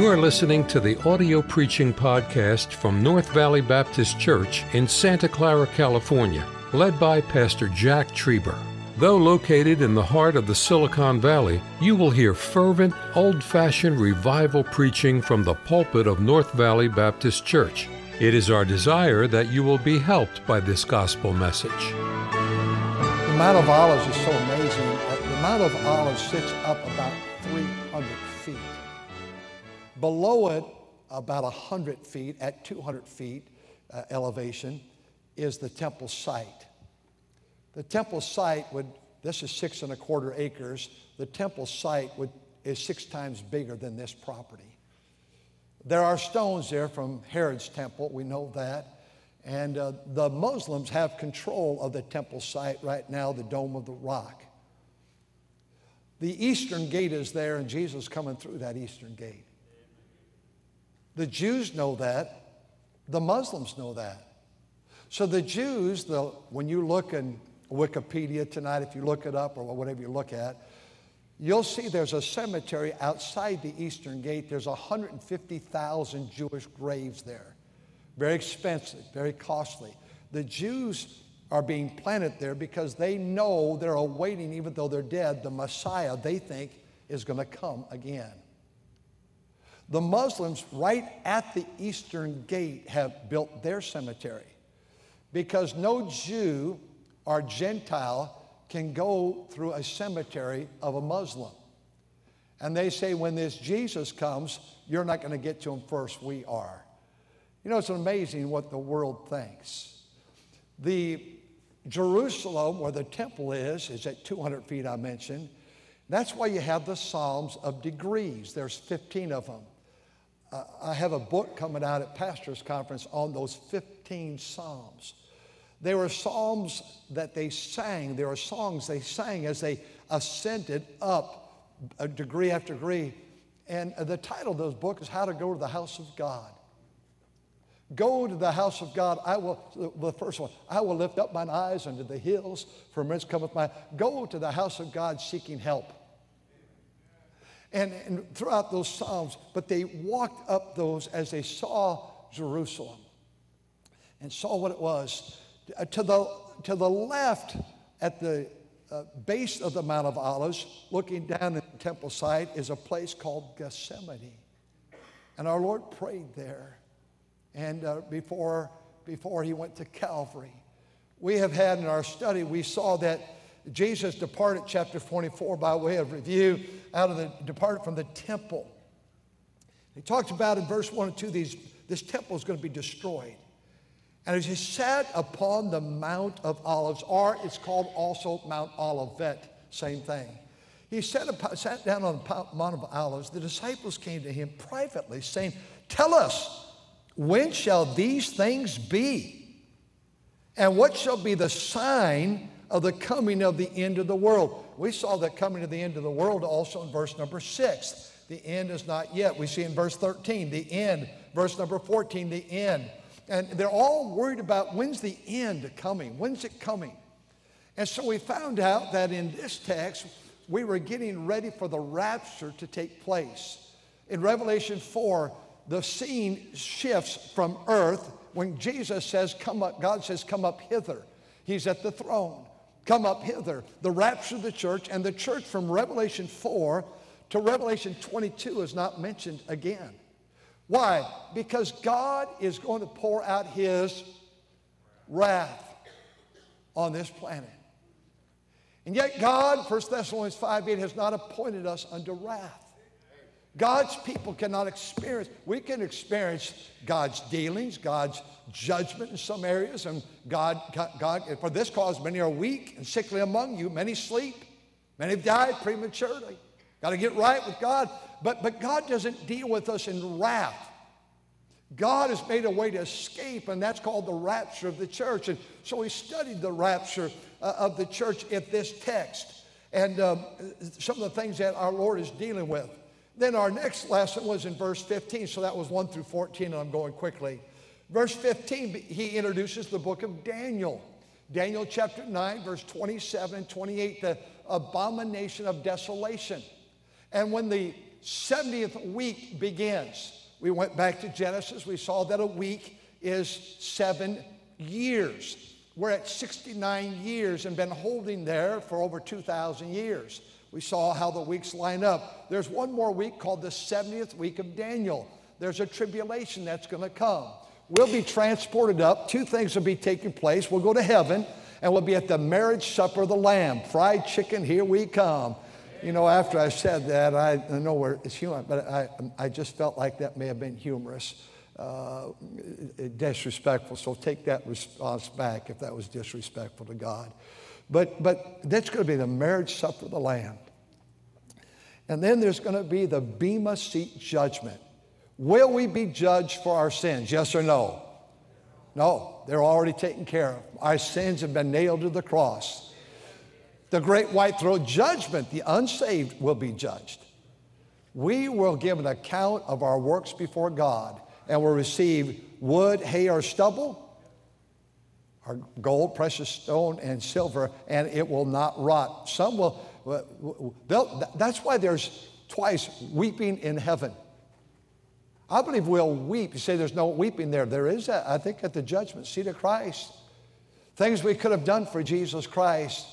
You are listening to the audio preaching podcast from North Valley Baptist Church in Santa Clara, California, led by Pastor Jack Trieber. Though located in the heart of the Silicon Valley, you will hear fervent, old fashioned revival preaching from the pulpit of North Valley Baptist Church. It is our desire that you will be helped by this gospel message. The Mount of Olives is so amazing. The Mount of Olives sits up about 300 feet. Below it, about 100 feet, at 200 feet uh, elevation, is the temple site. The temple site would, this is six and a quarter acres, the temple site would, is six times bigger than this property. There are stones there from Herod's temple, we know that. And uh, the Muslims have control of the temple site right now, the Dome of the Rock. The eastern gate is there, and Jesus coming through that eastern gate. The Jews know that. The Muslims know that. So the Jews, the, when you look in Wikipedia tonight, if you look it up or whatever you look at, you'll see there's a cemetery outside the eastern gate. There's 150,000 Jewish graves there. Very expensive, very costly. The Jews are being planted there because they know they're awaiting, even though they're dead, the Messiah they think is going to come again. The Muslims, right at the eastern gate, have built their cemetery because no Jew or Gentile can go through a cemetery of a Muslim. And they say, when this Jesus comes, you're not going to get to him first, we are. You know, it's amazing what the world thinks. The Jerusalem, where the temple is, is at 200 feet, I mentioned. That's why you have the Psalms of degrees. There's 15 of them. Uh, I have a book coming out at Pastors Conference on those 15 Psalms. They were psalms that they sang. There were songs they sang as they ascended up a degree after degree. And the title of those books is How to Go to the House of God. Go to the house of God. I will, the first one, I will lift up mine eyes unto the hills, from whence cometh my. Go to the house of God seeking help. And, and throughout those Psalms, but they walked up those as they saw Jerusalem and saw what it was. Uh, To the, to the left, at the uh, base of the Mount of Olives, looking down at the temple site, is a place called Gethsemane. And our Lord prayed there. And uh, before, before he went to Calvary, we have had in our study, we saw that Jesus departed, chapter 24, by way of review, out of the departed from the temple. He talks about in verse 1 and 2 these, this temple is going to be destroyed. And as he sat upon the Mount of Olives, or it's called also Mount Olivet, same thing. He sat, upon, sat down on the Mount of Olives. The disciples came to him privately, saying, Tell us, when shall these things be? And what shall be the sign of the coming of the end of the world? We saw that coming of the end of the world also in verse number six. The end is not yet. We see in verse 13, the end. Verse number 14, the end. And they're all worried about when's the end coming? When's it coming? And so we found out that in this text, we were getting ready for the rapture to take place. In Revelation 4, the scene shifts from earth when Jesus says, Come up, God says, Come up hither. He's at the throne. Come up hither. The rapture of the church, and the church from Revelation 4 to Revelation 22 is not mentioned again. Why? Because God is going to pour out his wrath on this planet. And yet, God, 1 Thessalonians 5 8, has not appointed us unto wrath. God's people cannot experience, we can experience God's dealings, God's judgment in some areas, and God, God, for this cause, many are weak and sickly among you, many sleep, many have died prematurely. Got to get right with God. But, but God doesn't deal with us in wrath. God has made a way to escape, and that's called the rapture of the church. And so we studied the rapture uh, of the church at this text and um, some of the things that our Lord is dealing with. Then our next lesson was in verse 15, so that was 1 through 14, and I'm going quickly. Verse 15, he introduces the book of Daniel. Daniel chapter 9, verse 27 and 28, the abomination of desolation. And when the 70th week begins. We went back to Genesis. We saw that a week is seven years. We're at 69 years and been holding there for over 2,000 years. We saw how the weeks line up. There's one more week called the 70th week of Daniel. There's a tribulation that's going to come. We'll be transported up. Two things will be taking place. We'll go to heaven and we'll be at the marriage supper of the Lamb. Fried chicken, here we come. You know, after I said that, I, I know where it's humor, but I, I just felt like that may have been humorous, uh, disrespectful. So take that response back if that was disrespectful to God. But, but that's going to be the marriage supper of the Lamb. And then there's going to be the Bema seat judgment. Will we be judged for our sins? Yes or no? No, they're already taken care of. Our sins have been nailed to the cross. The great white throne judgment, the unsaved will be judged. We will give an account of our works before God and will receive wood, hay, or stubble, or gold, precious stone, and silver, and it will not rot. Some will, that's why there's twice weeping in heaven. I believe we'll weep. You say there's no weeping there. There is, I think, at the judgment seat of Christ. Things we could have done for Jesus Christ.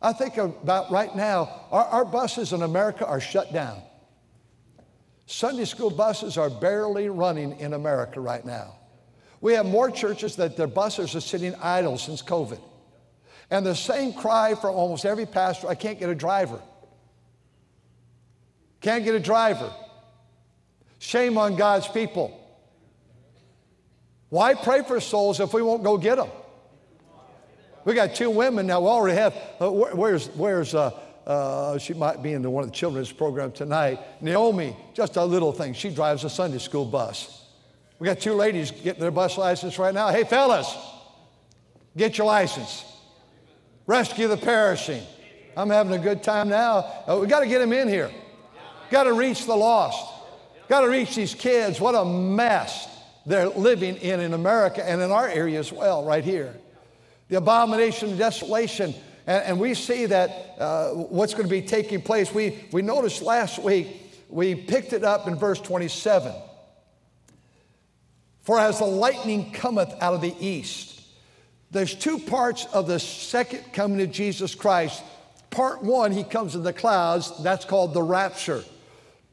I think about right now, our, our buses in America are shut down. Sunday school buses are barely running in America right now. We have more churches that their buses are sitting idle since COVID. And the same cry from almost every pastor I can't get a driver. Can't get a driver. Shame on God's people. Why pray for souls if we won't go get them? We got two women now. We already have. Uh, where's where's uh, uh, she might be in the, one of the children's program tonight. Naomi, just a little thing. She drives a Sunday school bus. We got two ladies getting their bus license right now. Hey, fellas, get your license. Rescue the perishing. I'm having a good time now. Uh, we got to get them in here. Got to reach the lost. Got to reach these kids. What a mess they're living in in America and in our area as well, right here. The abomination of desolation. And, and we see that uh, what's going to be taking place. We, we noticed last week, we picked it up in verse 27. For as the lightning cometh out of the east, there's two parts of the second coming of Jesus Christ. Part one, he comes in the clouds, that's called the rapture.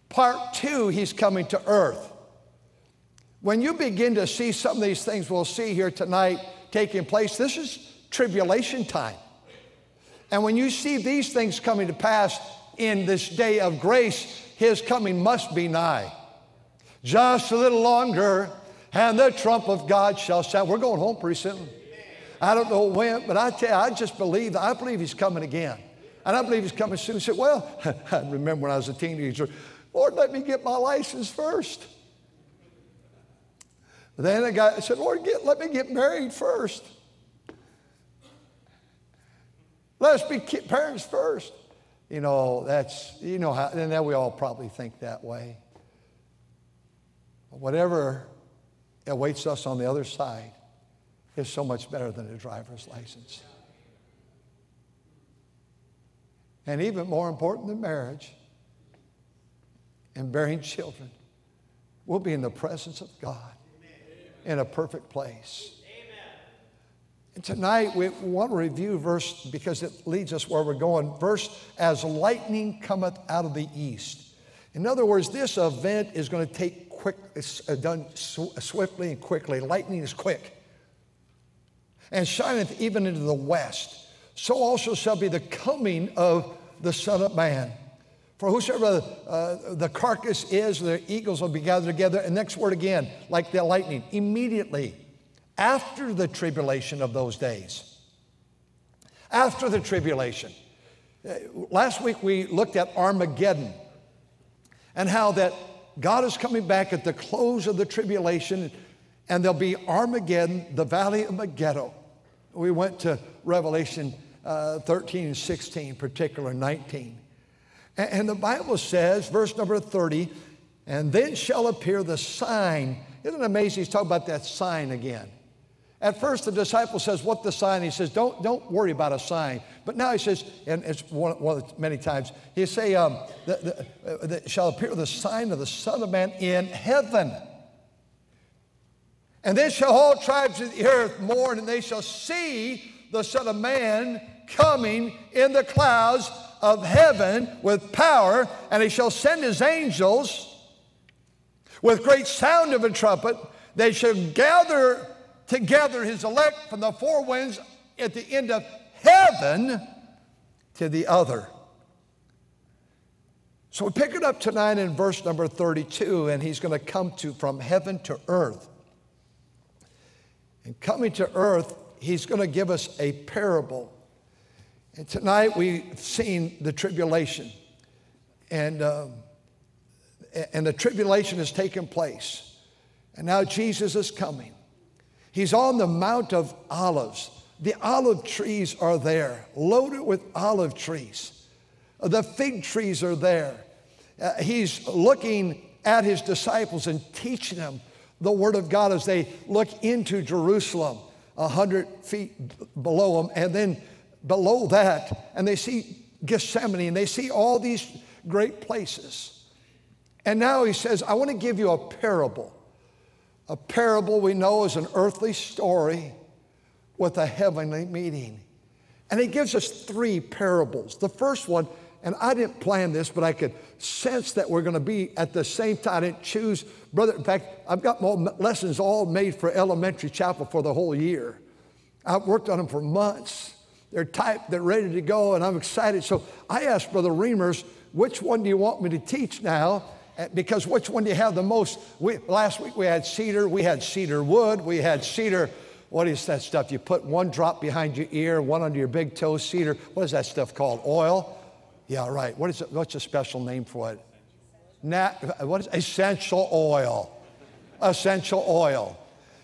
Part two, he's coming to earth. When you begin to see some of these things we'll see here tonight taking place, this is tribulation time. And when you see these things coming to pass in this day of grace, his coming must be nigh. Just a little longer, and the trump of God shall sound. We're going home pretty soon. I don't know when, but I tell you, I just believe, I believe he's coming again. And I believe he's coming soon. I said, well, I remember when I was a teenager, Lord, let me get my license first. Then the guy said, Lord, get, let me get married first. Let us be parents first. You know, that's, you know how, and then we all probably think that way. Whatever awaits us on the other side is so much better than a driver's license. And even more important than marriage and bearing children, we'll be in the presence of God in a perfect place. And tonight we want to review verse because it leads us where we're going. Verse, as lightning cometh out of the east. In other words, this event is going to take quick, uh, done swiftly and quickly. Lightning is quick. And shineth even into the west. So also shall be the coming of the Son of Man. For whosoever uh, the carcass is, the eagles will be gathered together. And next word again, like the lightning, immediately after the tribulation of those days. After the tribulation. Uh, last week we looked at Armageddon and how that God is coming back at the close of the tribulation and there'll be Armageddon, the valley of Megiddo. We went to Revelation uh, 13 and 16, particular 19. And the Bible says, verse number 30, and then shall appear the sign. Isn't it amazing? He's talking about that sign again. At first, the disciple says, What the sign? He says, Don't, don't worry about a sign. But now he says, and it's one, one of the many times, he say, um, the, the, uh, the, shall appear the sign of the Son of Man in heaven. And then shall all tribes of the earth mourn, and they shall see the Son of Man coming in the clouds of heaven with power, and he shall send his angels with great sound of a trumpet. They shall gather together his elect from the four winds at the end of heaven to the other. So we pick it up tonight in verse number 32, and he's going to come to from heaven to earth. And coming to earth, he's going to give us a parable. And tonight we've seen the tribulation. And, um, and the tribulation has taken place. And now Jesus is coming. He's on the Mount of Olives. The olive trees are there, loaded with olive trees. The fig trees are there. Uh, he's looking at his disciples and teaching them the Word of God as they look into Jerusalem, a hundred feet below them, and then below that, and they see Gethsemane, and they see all these great places. And now he says, I want to give you a parable. A parable we know is an earthly story with a heavenly meaning. And he gives us three parables. The first one, and I didn't plan this, but I could sense that we're going to be at the same time. I didn't choose, brother. In fact, I've got more lessons all made for elementary chapel for the whole year. I've worked on them for months. They're typed, they're ready to go, and I'm excited. So I asked Brother Reimers, which one do you want me to teach now? Uh, because which one do you have the most? We, last week we had cedar, we had cedar wood, we had cedar. What is that stuff? You put one drop behind your ear, one under your big toe, cedar. What is that stuff called? Oil? Yeah, right. What is it? What's a special name for it? Nat, what is essential oil? Essential oil.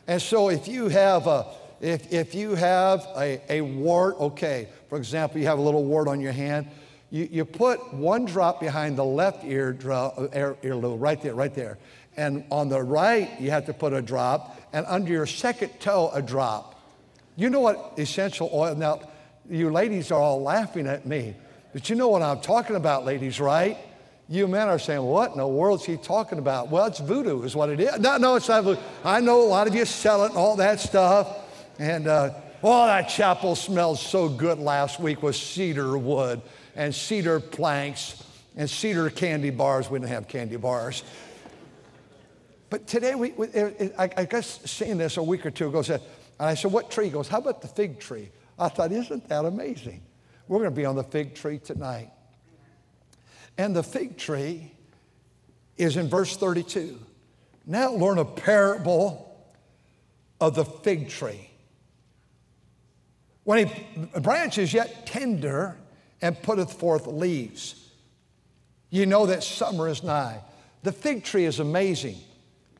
And so if you have a if, if you have a, a wart, okay, for example, you have a little wart on your hand, you, you put one drop behind the left ear, ear, earlobe, right there, right there. And on the right, you have to put a drop, and under your second toe, a drop. You know what essential oil, now, you ladies are all laughing at me, but you know what I'm talking about, ladies, right? You men are saying, What in the world is he talking about? Well, it's voodoo, is what it is. No, no, it's not voodoo. I know a lot of you sell it and all that stuff. And, uh, oh, that chapel smelled so good last week with cedar wood and cedar planks and cedar candy bars. We didn't have candy bars. But today, we, we I, I guess seeing this a week or two ago, said, and I said, What tree? He goes, How about the fig tree? I thought, Isn't that amazing? We're going to be on the fig tree tonight. And the fig tree is in verse 32. Now learn a parable of the fig tree. When a branch is yet tender and putteth forth leaves. You know that summer is nigh. The fig tree is amazing.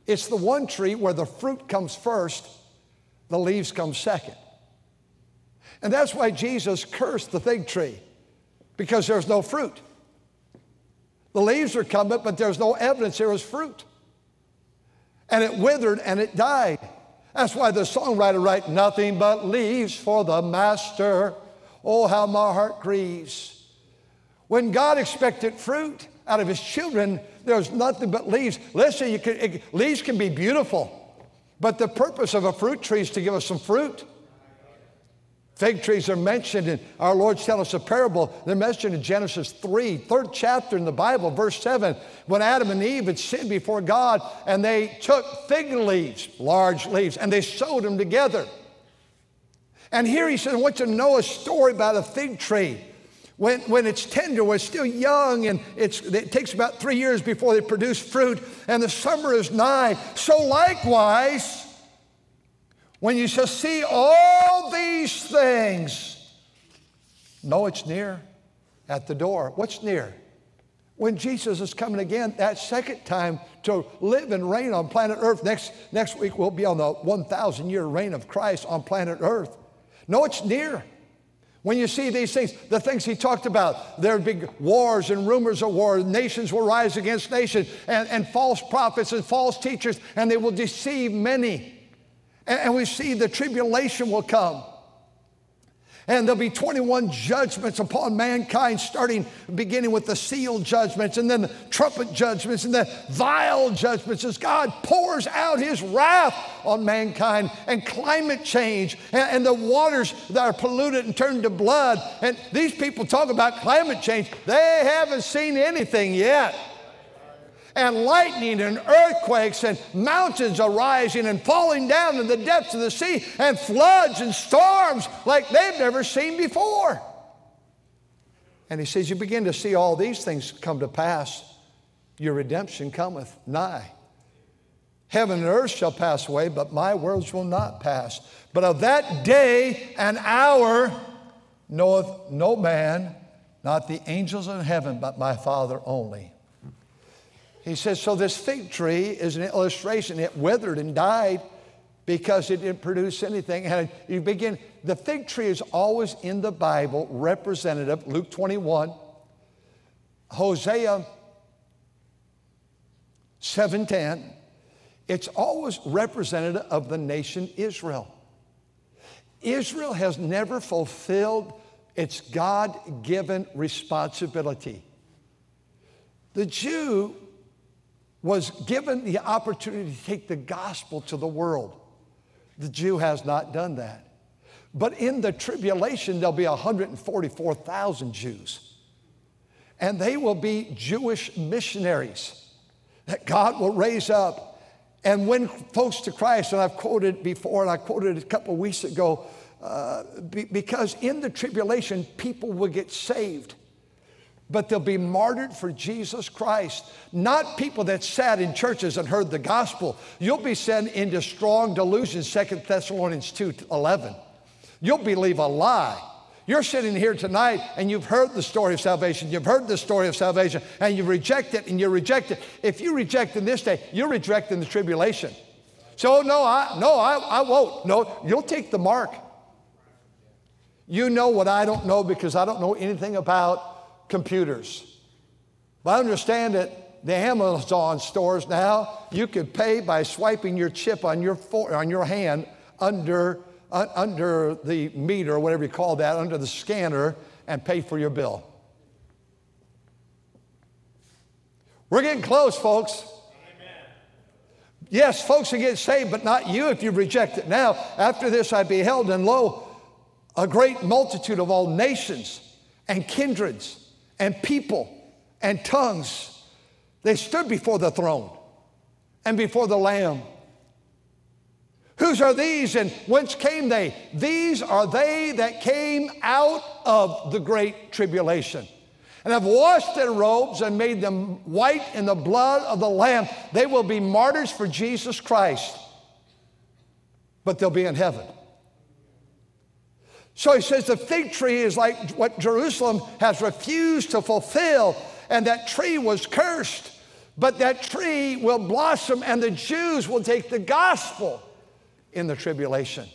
It's the one tree where the fruit comes first, the leaves come second. And that's why Jesus cursed the fig tree, because there's no fruit. The leaves are coming, but there's no evidence there was fruit. And it withered and it died. That's why the songwriter writes, Nothing but leaves for the master. Oh, how my heart grieves. When God expected fruit out of his children, there's nothing but leaves. Listen, you can, it, leaves can be beautiful, but the purpose of a fruit tree is to give us some fruit. Fig trees are mentioned in our Lord's telling us a parable. They're mentioned in Genesis 3, third chapter in the Bible, verse 7, when Adam and Eve had sinned before God and they took fig leaves, large leaves, and they sewed them together. And here he says, I want you to know a story about a fig tree. When, when it's tender, when it's still young, and it takes about three years before they produce fruit, and the summer is nigh. So, likewise, when you shall see all these things, know it's near at the door. What's near? When Jesus is coming again, that second time to live and reign on planet Earth. Next, next week, we'll be on the 1,000 year reign of Christ on planet Earth. No, it's near. When you see these things, the things he talked about, there'd be wars and rumors of war. Nations will rise against nations and, and false prophets and false teachers, and they will deceive many. And we see the tribulation will come. And there'll be 21 judgments upon mankind, starting beginning with the seal judgments and then the trumpet judgments and the vial judgments as God pours out his wrath on mankind and climate change and, and the waters that are polluted and turned to blood. And these people talk about climate change, they haven't seen anything yet and lightning and earthquakes and mountains arising and falling down in the depths of the sea and floods and storms like they've never seen before. And he says, You begin to see all these things come to pass, your redemption cometh nigh. Heaven and earth shall pass away, but my words will not pass. But of that day and hour knoweth no man, not the angels in heaven, but my Father only. He says, So this fig tree is an illustration. It withered and died because it didn't produce anything. And you begin, the fig tree is always in the Bible representative, Luke 21, Hosea 7:10. It's always representative of the nation Israel. Israel has never fulfilled its God given responsibility. The Jew was given the opportunity to take the gospel to the world. The Jew has not done that. But in the tribulation, there'll be 144,000 Jews. And they will be Jewish missionaries that God will raise up and win folks to Christ. And I've quoted before, and I quoted a couple of weeks ago, uh, be, because in the tribulation, people will get saved but they'll be martyred for Jesus Christ. Not people that sat in churches and heard the gospel. You'll be sent into strong delusion, Second Thessalonians 2 11. You'll believe a lie. You're sitting here tonight and you've heard the story of salvation. You've heard the story of salvation and you reject it and you reject it. If you reject in this day, you're rejecting the tribulation. So, no, I, no, I, I won't. No, you'll take the mark. You know what I don't know because I don't know anything about computers. But I understand that the Amazon stores now, you could pay by swiping your chip on your, for, on your hand under, uh, under the meter, or whatever you call that, under the scanner, and pay for your bill. We're getting close, folks. Yes, folks are getting saved, but not you if you reject it. Now, after this, I beheld, and lo, a great multitude of all nations and kindreds and people and tongues. They stood before the throne and before the Lamb. Whose are these and whence came they? These are they that came out of the great tribulation and have washed their robes and made them white in the blood of the Lamb. They will be martyrs for Jesus Christ, but they'll be in heaven. So he says the fig tree is like what Jerusalem has refused to fulfill, and that tree was cursed. But that tree will blossom, and the Jews will take the gospel in the tribulation.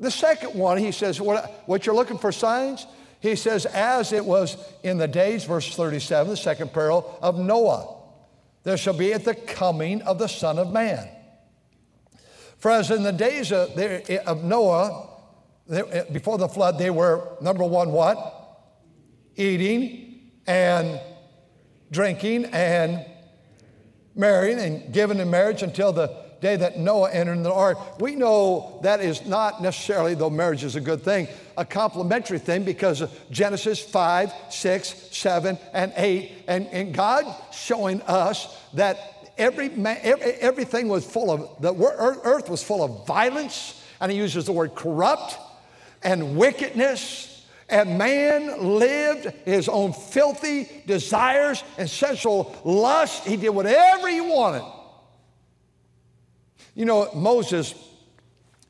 The second one, he says, what, what you're looking for signs? He says, as it was in the days, verse 37, the second parable of Noah, there shall be at the coming of the Son of Man. For as in the days of, of Noah, they, eh, before the flood, they were number one, what? Eating and drinking and marrying and giving in marriage until the day that Noah entered the ark. We know that is not necessarily, though marriage is a good thing, a complementary thing because of Genesis 5, 6, 7, and 8. And, and God showing us that every, every, everything was full of, the earth was full of violence, and he uses the word corrupt and wickedness, and man lived his own filthy desires and sensual lust. He did whatever he wanted. You know, Moses,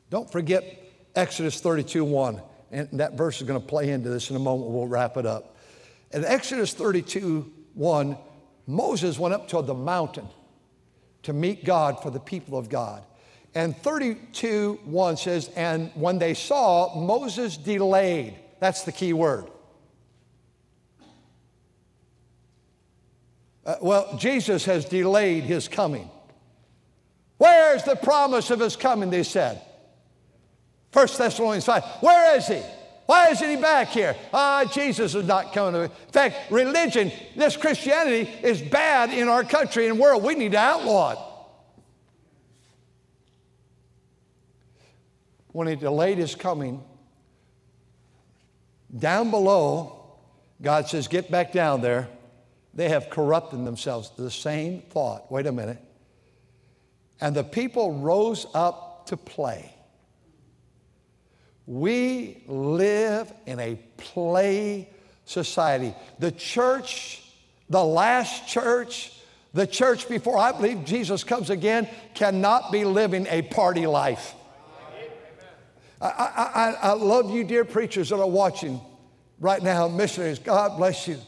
don't forget Exodus 32 1. And that verse is going to play into this in a moment. We'll wrap it up. In Exodus 32 1, Moses went up to the mountain to meet God for the people of God. And 32 1 says, And when they saw, Moses delayed. That's the key word. Uh, well, Jesus has delayed his coming. Where's the promise of his coming, they said. 1 Thessalonians 5. Where is he? Why isn't he back here? Ah, Jesus is not coming. In fact, religion, this Christianity is bad in our country and world. We need to outlaw it. When he delayed his coming, down below, God says, Get back down there. They have corrupted themselves. The same thought. Wait a minute. And the people rose up to play. We live in a play society. The church, the last church, the church before I believe Jesus comes again, cannot be living a party life. I, I, I, love you, dear preachers that are watching right now, missionaries. God bless you.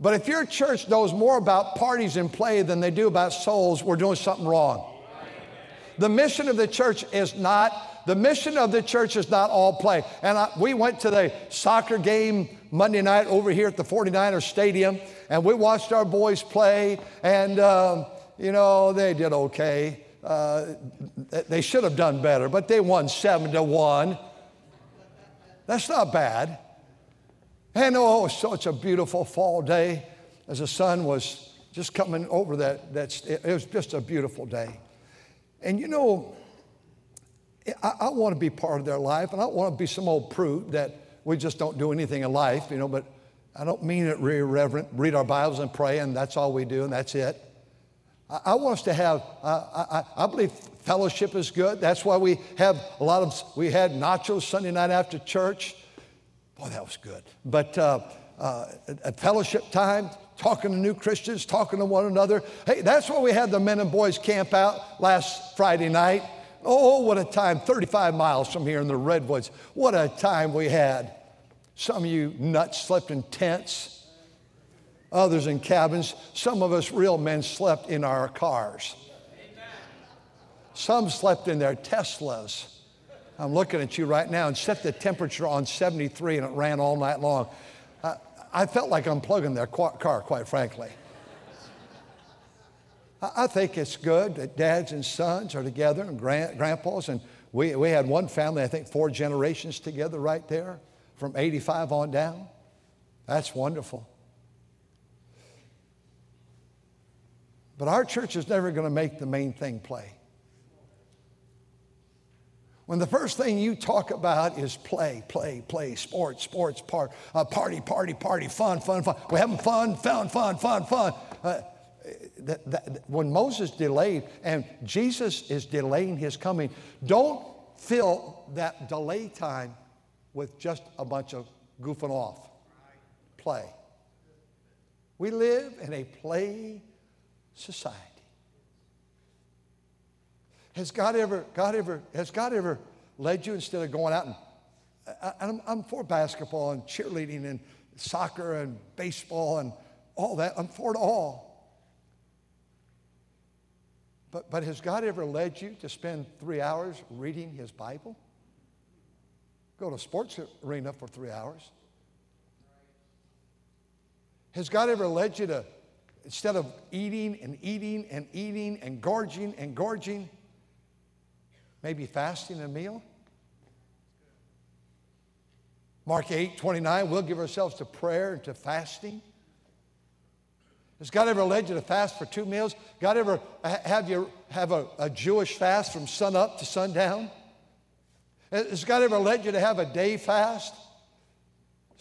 But if your church knows more about parties and play than they do about souls, we're doing something wrong. The mission of the church is not the mission of the church is not all play. And I, we went to the soccer game Monday night over here at the 49ers Stadium, and we watched our boys play, and, um, you know, they did okay. Uh, they should have done better, but they won seven to one. That's not bad. And oh, such a beautiful fall day as the sun was just coming over that. that it was just a beautiful day. And you know, I, I want to be part of their life, and I don't want to be some old prude that we just don't do anything in life, you know, but I don't mean it really reverent. Read our Bibles and pray, and that's all we do, and that's it. I, I want us to have, uh, I, I believe fellowship is good. That's why we have a lot of, we had nachos Sunday night after church. Boy, that was good. But uh, uh, at fellowship time, talking to new Christians, talking to one another. Hey, that's why we had the men and boys camp out last Friday night. Oh, what a time, 35 miles from here in the Redwoods. What a time we had. Some of you nuts slept in tents, others in cabins. Some of us real men slept in our cars. Some slept in their Teslas. I'm looking at you right now and set the temperature on 73 and it ran all night long. I, I felt like unplugging their car, quite frankly. I think it's good that dads and sons are together and grand, grandpas. And we, we had one family, I think four generations together right there from 85 on down. That's wonderful. But our church is never going to make the main thing play. When the first thing you talk about is play, play, play, sports, sports, part, uh, party, party, party, fun, fun, fun. We're having fun, fun, fun, fun, fun. Uh, that, that, when Moses delayed and Jesus is delaying his coming, don't fill that delay time with just a bunch of goofing off. Play. We live in a play society. Has God ever, God ever, has God ever led you instead of going out and I, I'm, I'm for basketball and cheerleading and soccer and baseball and all that. I'm for it all. But, but has God ever led you to spend three hours reading His Bible? Go to a sports arena for three hours. Has God ever led you to, instead of eating and eating and eating and gorging and gorging, maybe fasting a meal? Mark 8, 29, we'll give ourselves to prayer and to fasting. Has God ever led you to fast for two meals? God ever have you have a, a Jewish fast from sun up to sundown? Has God ever led you to have a day fast?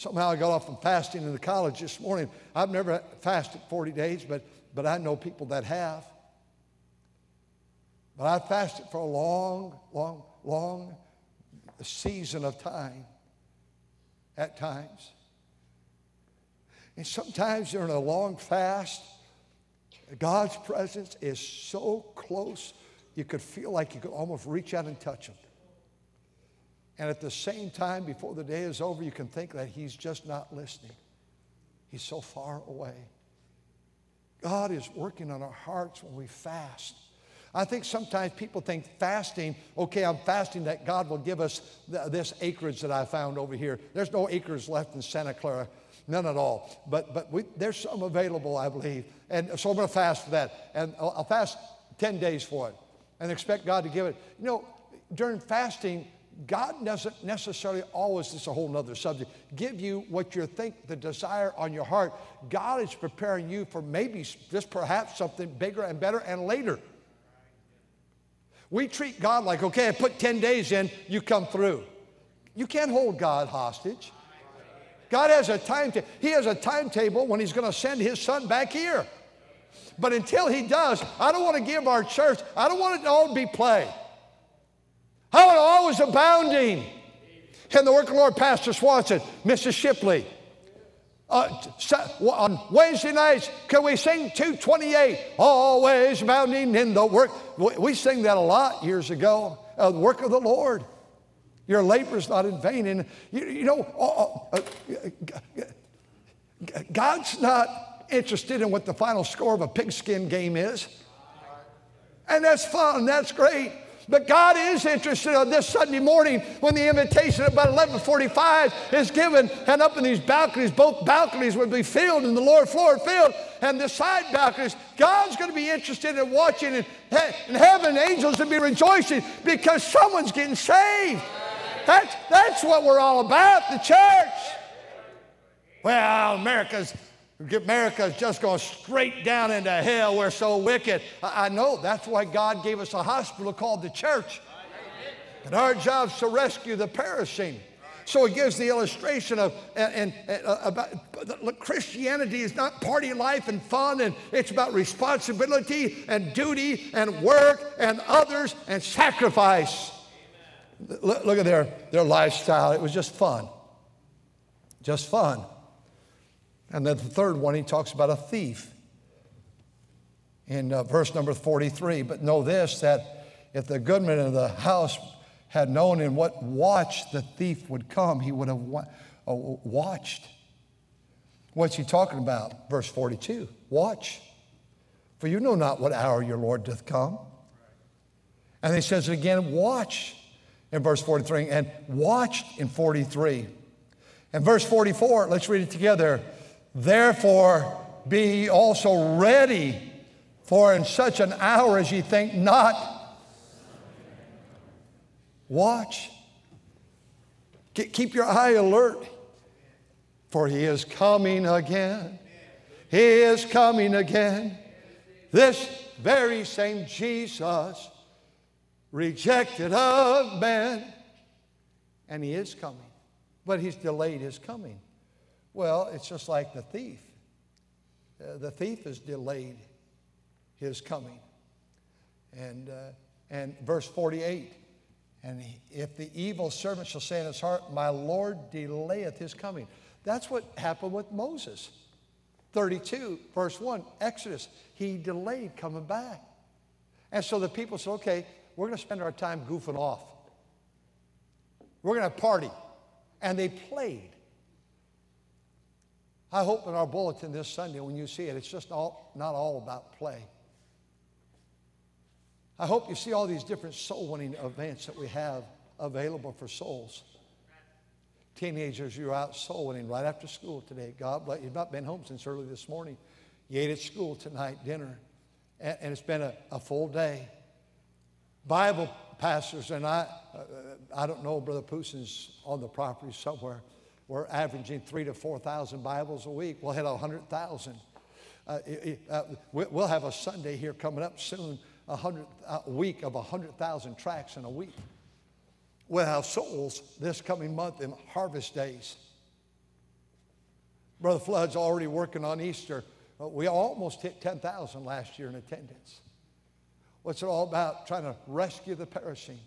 Somehow I got off from fasting in the college this morning. I've never fasted 40 days, but, but I know people that have. But I fasted for a long, long, long season of time at times. And sometimes during a long fast, God's presence is so close, you could feel like you could almost reach out and touch Him. And at the same time, before the day is over, you can think that He's just not listening. He's so far away. God is working on our hearts when we fast. I think sometimes people think fasting, okay, I'm fasting that God will give us th- this acreage that I found over here. There's no acres left in Santa Clara. None at all. But, but we, there's some available, I believe. And so I'm going to fast for that. And I'll, I'll fast 10 days for it. and expect God to give it. You know, during fasting, God doesn't necessarily always, this is a whole nother subject, give you what you think the desire on your heart. God is preparing you for maybe just perhaps something bigger and better and later. We treat God like, okay, I put 10 days in, you come through. You can't hold God hostage. God has a timetable. He has a timetable when He's going to send His Son back here. But until He does, I don't want to give our church, I don't want it to all be play. I it always abounding. In the work of the Lord, Pastor Swanson, Mrs. Shipley. Uh, on Wednesday nights, can we sing 228? Always abounding in the work. We sing that a lot years ago. Uh, the work of the Lord. Your labor is not in vain. And you, you know, uh, uh, God's not interested in what the final score of a pigskin game is. And that's fun, that's great. But God is interested on this Sunday morning when the invitation at about 1145 is given and up in these balconies, both balconies would be filled and the lower floor filled and the side balconies, God's going to be interested in watching and, and heaven angels will be rejoicing because someone's getting saved. That's, that's what we're all about, the church. Well, America's America's just going straight down into hell. We're so wicked. I, I know that's why God gave us a hospital called the church. And our job is to rescue the perishing. So he gives the illustration of and, and uh, about look, Christianity is not party life and fun, and it's about responsibility and duty and work and others and sacrifice. Look, look at their, their lifestyle. It was just fun. Just fun. And then the third one, he talks about a thief in uh, verse number 43. But know this that if the goodman of the house had known in what watch the thief would come, he would have wa- uh, watched. What's he talking about? Verse 42 Watch, for you know not what hour your Lord doth come. And he says it again, watch in verse 43 and watched in 43. And verse 44, let's read it together. Therefore, be also ready, for in such an hour as ye think not. Watch. Keep your eye alert, for he is coming again. He is coming again. This very same Jesus rejected of men. And he is coming, but he's delayed his coming. Well, it's just like the thief. Uh, the thief has delayed his coming. And, uh, and verse 48 and if the evil servant shall say in his heart, My Lord delayeth his coming. That's what happened with Moses. 32, verse 1, Exodus, he delayed coming back. And so the people said, Okay, we're going to spend our time goofing off. We're going to party. And they played. I hope in our bulletin this Sunday, when you see it, it's just all, not all about play. I hope you see all these different soul winning events that we have available for souls. Teenagers, you're out soul winning right after school today. God bless you. You've not been home since early this morning. You ate at school tonight, dinner, and, and it's been a, a full day. Bible pastors, and I, uh, I don't know, Brother Poussin's on the property somewhere. We're averaging three to 4,000 Bibles a week. We'll hit 100,000. Uh, uh, we'll have a Sunday here coming up soon, a hundred, a week of 100,000 tracks in a week. We'll have souls this coming month in harvest days. Brother Flood's already working on Easter. Uh, we almost hit 10,000 last year in attendance. What's it all about? Trying to rescue the perishing.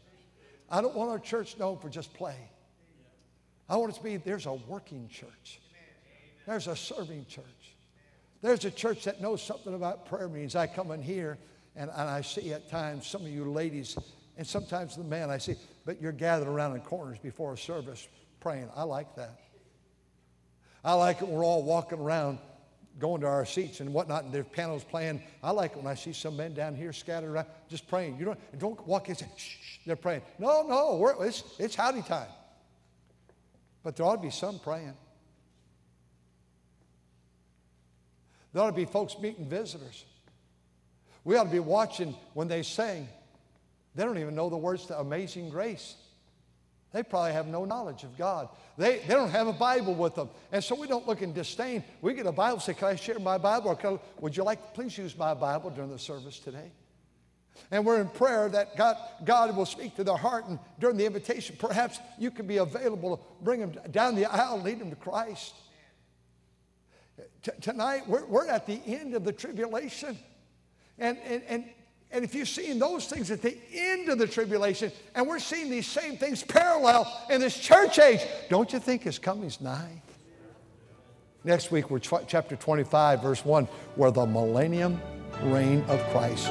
I don't want our church known for just play. I want it to be there's a working church, there's a serving church. There's a church that knows something about prayer meetings. I come in here and, and I see at times some of you ladies and sometimes the men, I see, but you're gathered around in corners before a service praying. I like that. I like it. when We're all walking around going to our seats and whatnot, and their panels playing. I like it when I see some men down here scattered around just praying. You don't, don't walk in and say, shh, shh, they're praying. No, no, it's, it's howdy time. But there ought to be some praying. There ought to be folks meeting visitors. We ought to be watching when they sing. They don't even know the words to Amazing Grace. They probably have no knowledge of God. They, they don't have a Bible with them. And so we don't look in disdain. We get a Bible, say, Can I share my Bible? Or can, would you like, please use my Bible during the service today? And we're in prayer that God, God will speak to their heart. And during the invitation, perhaps you can be available to bring them down the aisle, lead them to Christ. T- tonight, we're, we're at the end of the tribulation. And, and, and, and if you've seen those things at the end of the tribulation, and we're seeing these same things parallel in this church age, don't you think his coming's nigh? Next week, we're ch- chapter 25, verse 1, where the millennium reign of Christ